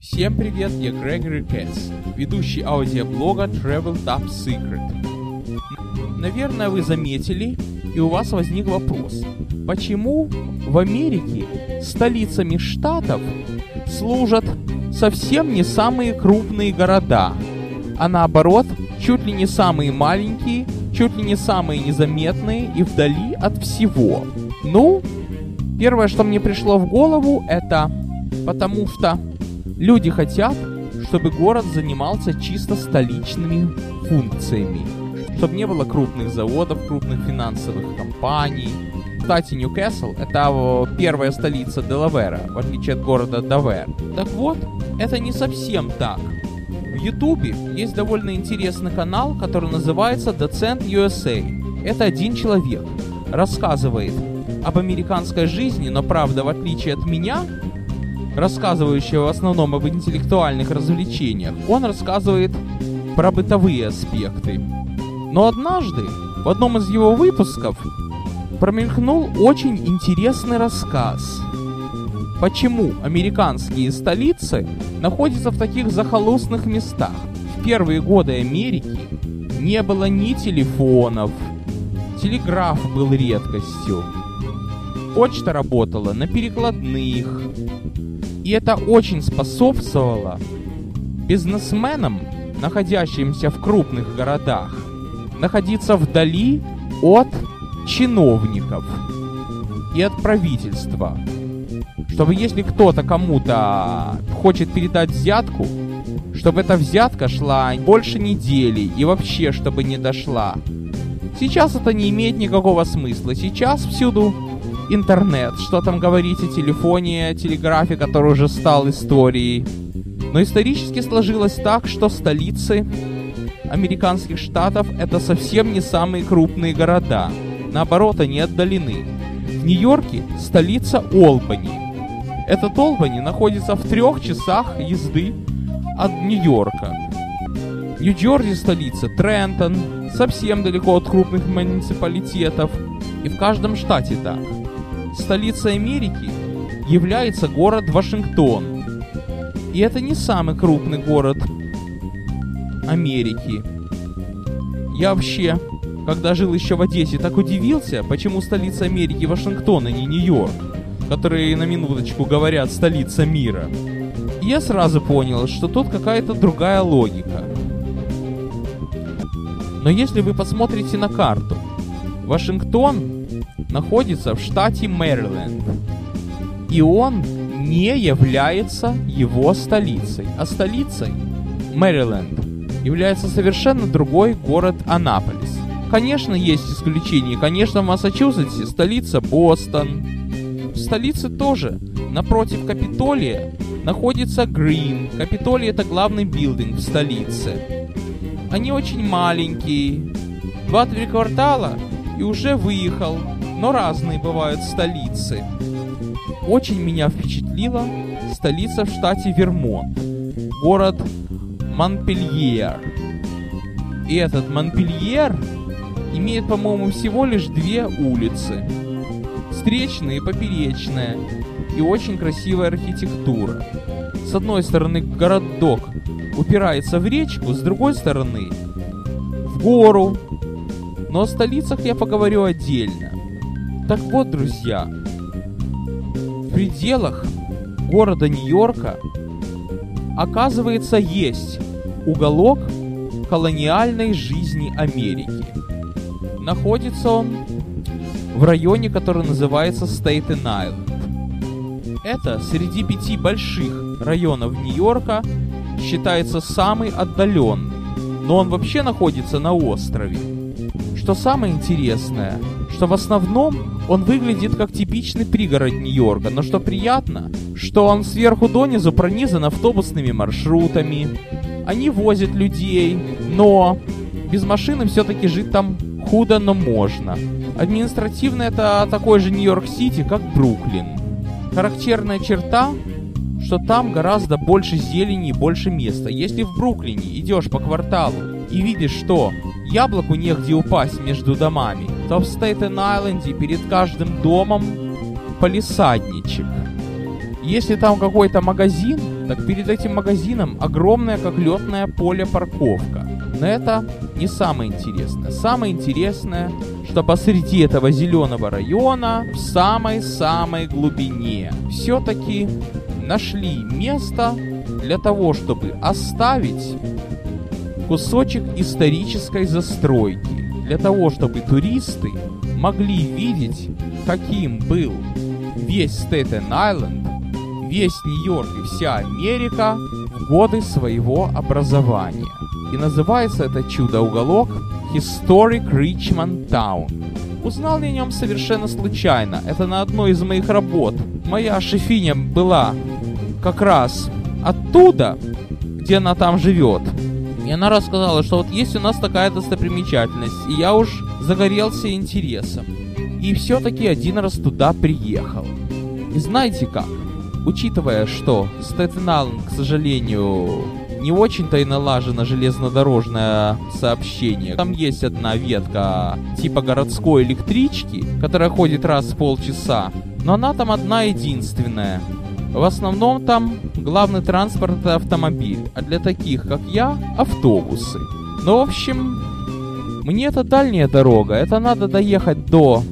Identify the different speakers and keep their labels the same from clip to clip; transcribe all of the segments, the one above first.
Speaker 1: Всем привет, я Грегори Кэтс, ведущий аудиоблога Travel Top Secret. Наверное, вы заметили, и у вас возник вопрос, почему в Америке столицами штатов служат совсем не самые крупные города, а наоборот, чуть ли не самые маленькие, чуть ли не самые незаметные и вдали от всего. Ну, первое, что мне пришло в голову, это потому что люди хотят, чтобы город занимался чисто столичными функциями, чтобы не было крупных заводов, крупных финансовых компаний. Кстати, Ньюкасл — это первая столица Делавера, в отличие от города Давер. Так вот, это не совсем так. В Ютубе есть довольно интересный канал, который называется Доцент USA. Это один человек. Рассказывает об американской жизни, но правда, в отличие от меня, рассказывающего в основном об интеллектуальных развлечениях, он рассказывает про бытовые аспекты. Но однажды, в одном из его выпусков, промелькнул очень интересный рассказ. Почему американские столицы находятся в таких захолустных местах? В первые годы Америки не было ни телефонов, телеграф был редкостью, почта работала на перекладных, и это очень способствовало бизнесменам, находящимся в крупных городах, находиться вдали от чиновников и от правительства. Чтобы если кто-то кому-то хочет передать взятку, чтобы эта взятка шла больше недели и вообще чтобы не дошла. Сейчас это не имеет никакого смысла. Сейчас всюду интернет, что там говорить о телефоне, о телеграфе, который уже стал историей. Но исторически сложилось так, что столицы американских штатов это совсем не самые крупные города. Наоборот, они отдалены. В Нью-Йорке столица Олбани. Этот Олбани находится в трех часах езды от Нью-Йорка. Нью-Джерси столица Трентон, совсем далеко от крупных муниципалитетов. И в каждом штате так столицей Америки является город Вашингтон. И это не самый крупный город Америки. Я вообще, когда жил еще в Одессе, так удивился, почему столица Америки Вашингтон, а не Нью-Йорк, которые на минуточку говорят столица мира. И я сразу понял, что тут какая-то другая логика. Но если вы посмотрите на карту, Вашингтон находится в штате Мэриленд. И он не является его столицей. А столицей Мэриленд является совершенно другой город Анаполис. Конечно, есть исключения. Конечно, в Массачусетсе столица Бостон. В столице тоже, напротив Капитолия, находится Грин. Капитолий это главный билдинг в столице. Они очень маленькие. Два-три квартала и уже выехал но разные бывают столицы. Очень меня впечатлила столица в штате Вермонт, город Монпельер. И этот Монпельер имеет, по-моему, всего лишь две улицы. Встречная и поперечная, и очень красивая архитектура. С одной стороны городок упирается в речку, с другой стороны в гору. Но о столицах я поговорю отдельно. Так вот, друзья, в пределах города Нью-Йорка, оказывается, есть уголок колониальной жизни Америки. Находится он в районе, который называется Стейтен-Айленд. Это среди пяти больших районов Нью-Йорка считается самый отдаленный, но он вообще находится на острове. Что самое интересное, что в основном он выглядит как типичный пригород Нью-Йорка, но что приятно, что он сверху донизу пронизан автобусными маршрутами. Они возят людей, но без машины все-таки жить там худо, но можно. Административно это такой же Нью-Йорк-Сити, как Бруклин. Характерная черта, что там гораздо больше зелени и больше места. Если в Бруклине идешь по кварталу и видишь, что яблоку негде упасть между домами, то в Стейтен-Айленде перед каждым домом полисадничек. Если там какой-то магазин, так перед этим магазином огромное как летное поле парковка. Но это не самое интересное. Самое интересное, что посреди этого зеленого района, в самой-самой глубине, все-таки нашли место для того, чтобы оставить кусочек исторической застройки, для того, чтобы туристы могли видеть, каким был весь Стейтен-Айленд, весь Нью-Йорк и вся Америка в годы своего образования. И называется это чудо-уголок Historic Richmond Town. Узнал я о нем совершенно случайно. Это на одной из моих работ. Моя шефиня была как раз оттуда, где она там живет. И она рассказала, что вот есть у нас такая достопримечательность, и я уж загорелся интересом. И все-таки один раз туда приехал. И знаете как? Учитывая, что Стэттен к сожалению, не очень-то и налажено железнодорожное сообщение. Там есть одна ветка типа городской электрички, которая ходит раз в полчаса, но она там одна единственная. В основном там главный транспорт это автомобиль, а для таких, как я, автобусы. Ну, в общем, мне это дальняя дорога, это надо доехать до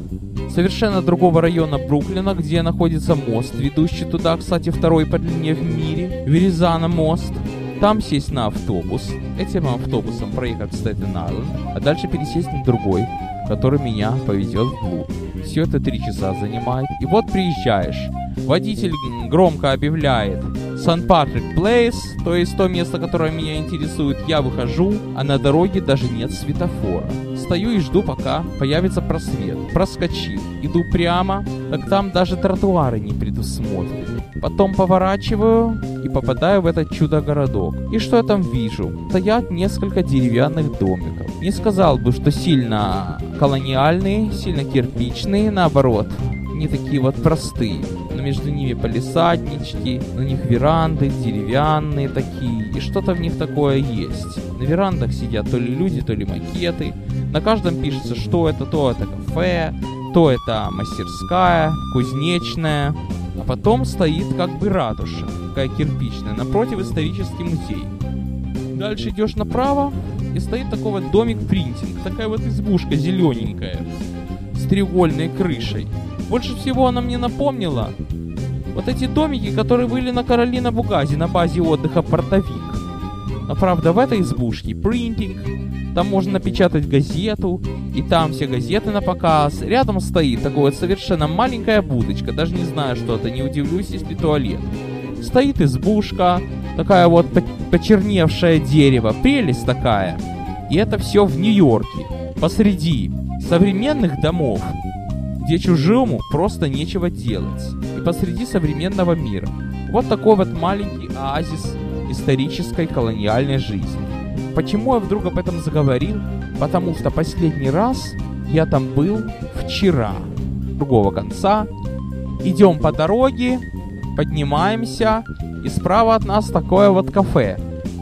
Speaker 1: совершенно другого района Бруклина, где находится мост, ведущий туда, кстати, второй по длине в мире, Веризана мост. Там сесть на автобус, этим автобусом проехать в Стейтен-Айленд, а дальше пересесть на другой, который меня поведет вглубь. Все это три часа занимает. И вот приезжаешь, водитель громко объявляет Сан-Патрик Плейс, то есть то место, которое меня интересует, я выхожу, а на дороге даже нет светофора. Стою и жду, пока появится просвет. Проскочил. Иду прямо, так там даже тротуары не предусмотрены. Потом поворачиваю и попадаю в этот чудо-городок. И что я там вижу? Стоят несколько деревянных домиков. Не сказал бы, что сильно колониальные, сильно кирпичные, наоборот, не такие вот простые. Между ними полисаднички, на них веранды деревянные такие, и что-то в них такое есть. На верандах сидят то ли люди, то ли макеты. На каждом пишется, что это, то это кафе, то это мастерская, кузнечная. А потом стоит как бы ратуша, такая кирпичная, напротив исторический музей. Дальше идешь направо, и стоит такой вот домик-принтинг, такая вот избушка зелененькая, с треугольной крышей. Больше всего она мне напомнила вот эти домики, которые были на Каролина Бугазе на базе отдыха Портовик. Но правда в этой избушке принтинг, там можно напечатать газету, и там все газеты на показ. Рядом стоит такая вот совершенно маленькая будочка, даже не знаю, что это, не удивлюсь, если туалет. Стоит избушка, такая вот почерневшее дерево, прелесть такая. И это все в Нью-Йорке, посреди современных домов, где чужому просто нечего делать, и посреди современного мира. Вот такой вот маленький оазис исторической колониальной жизни. Почему я вдруг об этом заговорил? Потому что последний раз я там был вчера, другого конца. Идем по дороге, поднимаемся, и справа от нас такое вот кафе,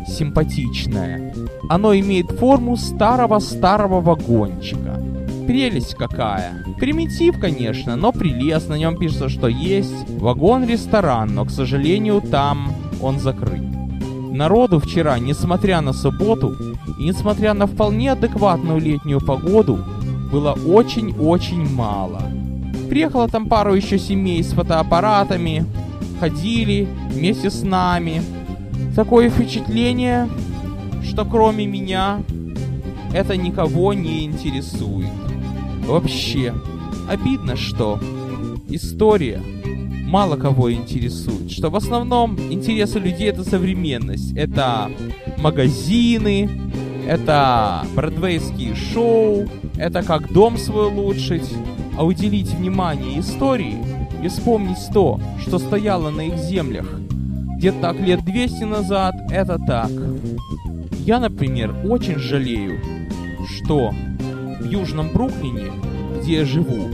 Speaker 1: симпатичное. Оно имеет форму старого-старого вагончика. Прелесть какая! Примитив, конечно, но прелестно. На нем пишется, что есть вагон-ресторан, но, к сожалению, там он закрыт. Народу вчера, несмотря на субботу и несмотря на вполне адекватную летнюю погоду, было очень-очень мало. Приехала там пару еще семей с фотоаппаратами, ходили вместе с нами. Такое впечатление, что кроме меня это никого не интересует. Вообще, обидно, что история мало кого интересует, что в основном интересы людей это современность, это магазины, это бродвейские шоу, это как дом свой улучшить, а уделить внимание истории и вспомнить то, что стояло на их землях где-то так лет 200 назад, это так. Я, например, очень жалею, что в Южном Бруклине, где я живу,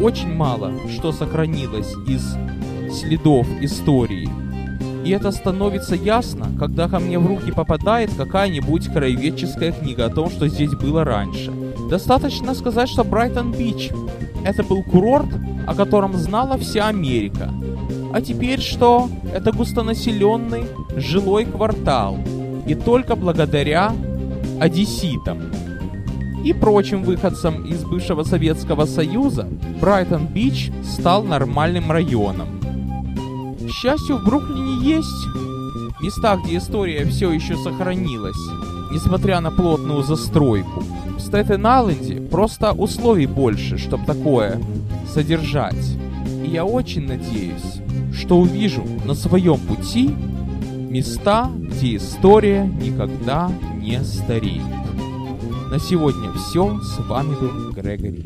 Speaker 1: очень мало что сохранилось из следов истории. И это становится ясно, когда ко мне в руки попадает какая-нибудь краеведческая книга о том, что здесь было раньше. Достаточно сказать, что Брайтон-Бич – это был курорт, о котором знала вся Америка. А теперь что? Это густонаселенный жилой квартал. И только благодаря одесситам и прочим выходцам из бывшего Советского Союза Брайтон-Бич стал нормальным районом. К счастью, в Бруклине есть места, где история все еще сохранилась, несмотря на плотную застройку. В Стэттен-Айленде просто условий больше, чтобы такое содержать. И я очень надеюсь, что увижу на своем пути места, где история никогда не стареет. На сегодня все. С вами был Грегори